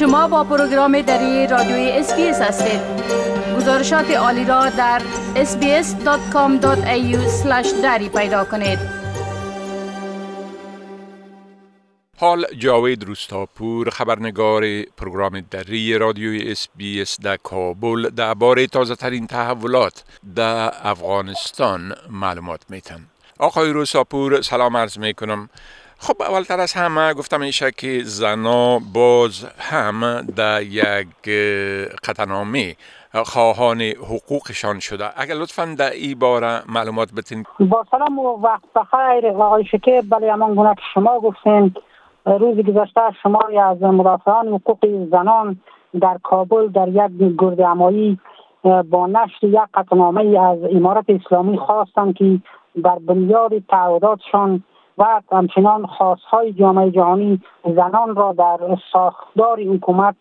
شما با پروگرام دری رادیوی اس بی اس هستید. گزارشات عالی را در sbs.com.au دری پیدا کنید. حال جاوید روستاپور خبرنگار پروگرام دری رادیوی اس بی اس در کابل درباره تازه ترین تحولات در افغانستان معلومات میتن آقای روستاپور سلام عرض می‌کنم. خب اولتر از همه گفتم میشه که زنا باز هم در یک قطنامه خواهان حقوقشان شده. اگر لطفا در این باره معلومات بتین با سلام و وقت بخیر. آقای شکیب بله همان گونه که شما گفتین روز گذشته شما از مدافعان حقوق زنان در کابل در یک گرد امایی با نشر یک قطنامه از امارت اسلامی خواستند که بر بنیاد تعهداتشان و همچنان خواستهای جامعه جهانی زنان را در ساختار حکومت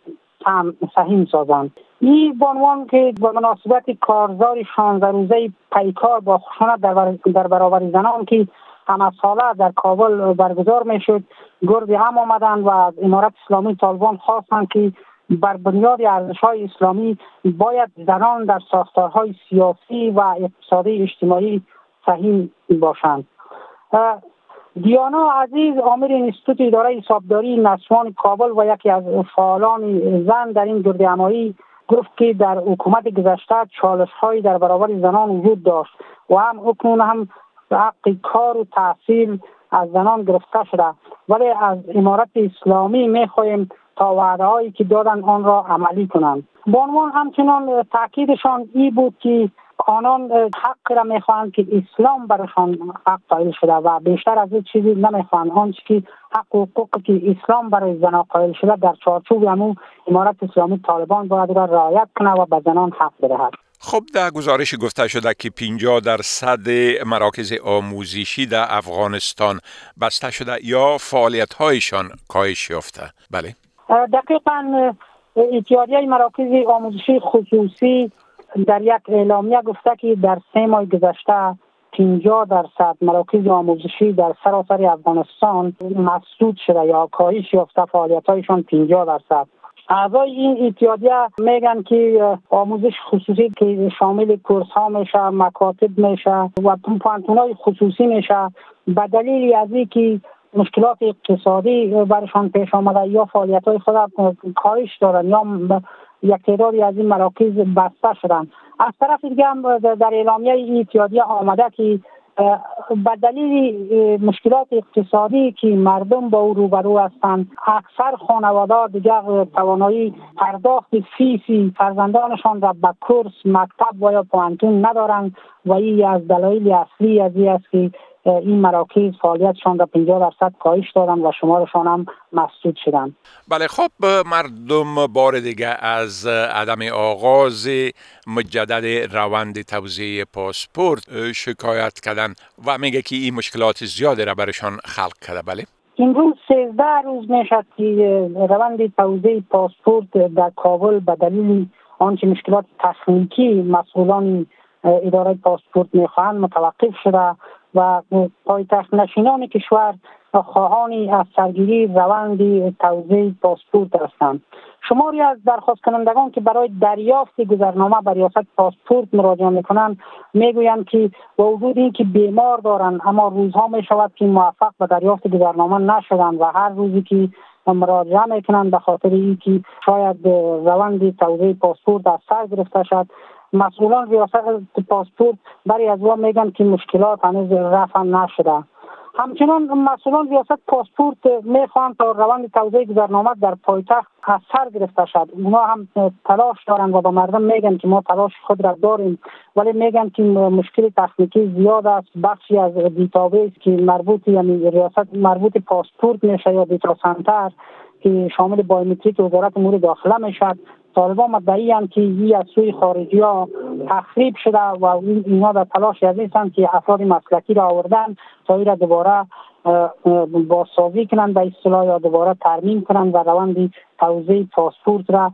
سهیم سازند. این بانوان که به مناسبت کارزار 16 روزه پیکار با خشونت در, در برابر زنان که همه ساله در کابل برگزار می شد گرد هم آمدند و از امارت اسلامی طالبان خواستند که بر بنیاد ارزش های اسلامی باید زنان در ساختارهای سیاسی و اقتصادی اجتماعی سهیم باشند. دیانا عزیز عامل اینستیتوت اداره حسابداری نسوان کابل و یکی از فعالان زن در این گرد امایی گفت که در حکومت گذشته چالش هایی در برابر زنان وجود داشت و هم اکنون هم حق کار و تحصیل از زنان گرفته شده. ولی از امارت اسلامی می‌خواهیم تا وعده هایی که دادن آن را عملی کنند. بانوان همچنان تاکیدشان ای بود که آنان حق را می‌خواهند که اسلام برشان حق قائل شده و بیشتر از این چیزی نمی‌خواهند آنچه که حق و حقوق که اسلام برای زنان قائل شده در چارچوب همون امارت اسلامی طالبان باید را رعایت کنه و به زنان حق بدهد. خب در گزارش گفته شده که 50 درصد مراکز آموزشی در افغانستان بسته شده یا فعالیت هایشان کاهش یافته. بله. دقیقا اتحادیه مراکز آموزشی خصوصی در یک اعلامیه گفته که در سه ماه گذشته 50 درصد مراکز آموزشی در سراسر افغانستان مسدود شده یا کاهش یافته فعالیت هایشان 50 درصد. اعضای این اتحادیه میگن که آموزش خصوصی که شامل کورس ها میشه مکاتب میشه و پانتون های خصوصی میشه. به دلیل از که مشکلات اقتصادی برشان پیش آمده یا فعالیت های خود کاهش دارن یا یک تعدادی از این مراکز بسته شدن. از طرف دیگه هم در اعلامیه اتحادیه آمده که به دلیل مشکلات اقتصادی که مردم با او روبرو هستند اکثر خانواده دیگر توانایی پرداخت فیسی فرزندانشان را به کورس مکتب و یا پوانتون ندارند و این از دلایل اصلی از است که این مراکز فعالیتشان را 50 درصد کاهش دادن و شمارشان هم مسدود شدن بله خب مردم بار دیگه از عدم آغاز مجدد روند توزیع پاسپورت شکایت کردن و میگه که این مشکلات زیاده را برشان خلق کرده. بله. روز 13 روز می‌شد که روند توزیع پاسپورت در کابل به دلیل آنچه مشکلات تخنیکی مسئولان اداره پاسپورت می‌خواهند متوقف شده و پایتخت نشینان کشور خواهانی از سرگیری روند توزیع پاسپورت هستند. شماری از درخواست کنندگان که برای دریافت گذرنامه بر ریاست پاسپورت مراجعه می‌کنند می‌گویند که با وجود اینکه بیمار دارند اما روزها می شود که موفق به دریافت گذرنامه نشدند و هر روزی که مراجعه می‌کنند به خاطر اینکه شاید روند توزیع پاسپورت از سر گرفته شد مسئولان ریاست پاسپورت برای از میگن که مشکلات هنوز رفع نشده. همچنان مسئولان ریاست پاسپورت می‌خوان تا روند توزیع گذرنامه در پایتخت از سر گرفته شد. اونا هم تلاش دارن و به مردم میگن که ما تلاش خود را داریم ولی میگن که مشکل تکنیکی زیاد است. بخشی از database که مربوط یعنی ریاست مربوط پاسپورت میشه یا data center که شامل بایومتریک وزارت امور داخله می‌شد طالبان مدعی هم که این از سوی خارجی ها تخریب شده و اینا در تلاش از که افراد مسلکی را آوردن تا را دوباره بازسازی کنند به اصطلاح یا دوباره ترمیم کنند و روند توزیع پاسپورت را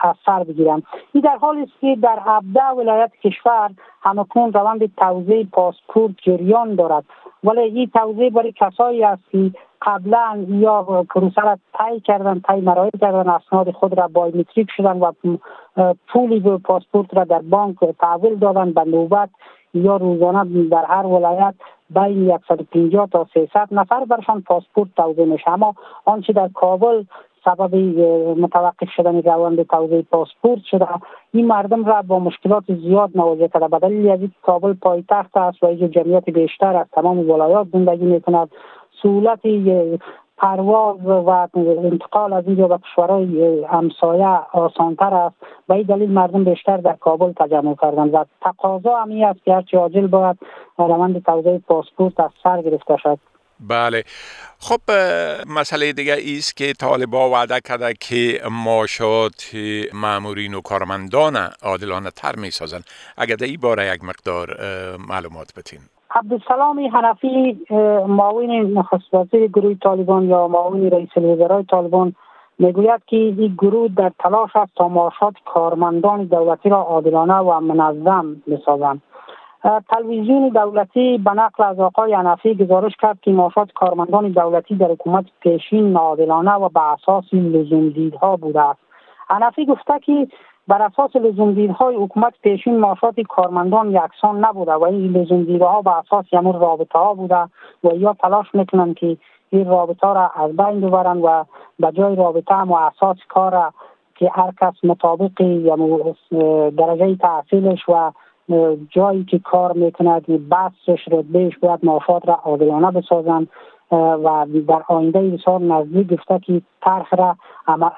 از سر بگیرند. این در حالی است که در 17 ولایت کشور همکنون روند توزیع پاسپورت جریان دارد. ولی این توزیع برای کسایی است که قبلا یا پروسه را طی کردن طی مراحل کردن اسناد خود را بایومتریک شدن و پولی به پاسپورت را در بانک تحویل دادن به نوبت یا روزانه در هر ولایت بین 150 تا 300 نفر برشان پاسپورت توزیع میشه. اما آنچه در کابل سبب متوقف شدن روند توزیع پاسپورت شده این مردم را با مشکلات زیاد مواجه کرده. به دلیل کابل پایتخت است و اینجا جمعیت بیشتر از تمام ولایات زندگی می‌کند. سهولت پرواز و انتقال از اینجا به کشورهای همسایه آسانتر است. و این دلیل مردم بیشتر در کابل تجمع کردن و تقاضا همی است که هرچی عاجل باید روند توزیع پاسپورت از سر گرفته شد بله. خب مسئله دیگه ایست که طالبا وعده کرده که ماشات معمورین و کارمندان عادلانه تر می سازن اگر در این باره یک مقدار معلومات بتین عبدالسلام حنفی معاون نخست وزیر گروه طالبان یا معاون رئیس الوزرای طالبان می‌گوید که این گروه در تلاش است تا معاشات کارمندان دولتی را عادلانه و منظم بسازند. تلویزیون دولتی به نقل از آقای عنفی گزارش کرد که معاشات کارمندان دولتی در حکومت پیشین ناعادلانه و به اساس لزوم دیدها بوده است. عنفی گفته که بر اساس لزوم دیدهای حکومت پیشین معاشات کارمندان یکسان نبوده و این لزوم دیدها به اساس یمون رابطه ها بوده و یا تلاش می‌کنند که این رابطه را از بین ببرند و به جای رابطه هم و اساس کار که هر کس مطابق درجه تحصیلش و جایی که کار می‌کند بحثش رتبهش باید معاشات را عادلانه بسازند. و در آینده بسیار نزدیک گفته که طرح را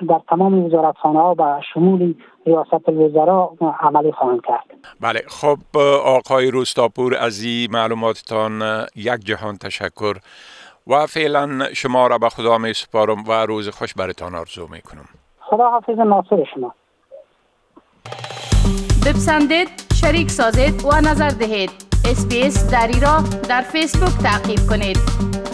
در تمام وزارتخانه ها و شمول ریاست الوزراء عملی خواهند کرد. بله خب آقای روستاپور از این معلوماتتان یک جهان تشکر و فعلا شما را به خدا می سپارم و روز خوش برتان آرزو می کنم. خدا حافظ ناصر شما. بپسندید شریک سازید و نظر دهید. اسپیس دری را در فیسبوک تعقیب کنید.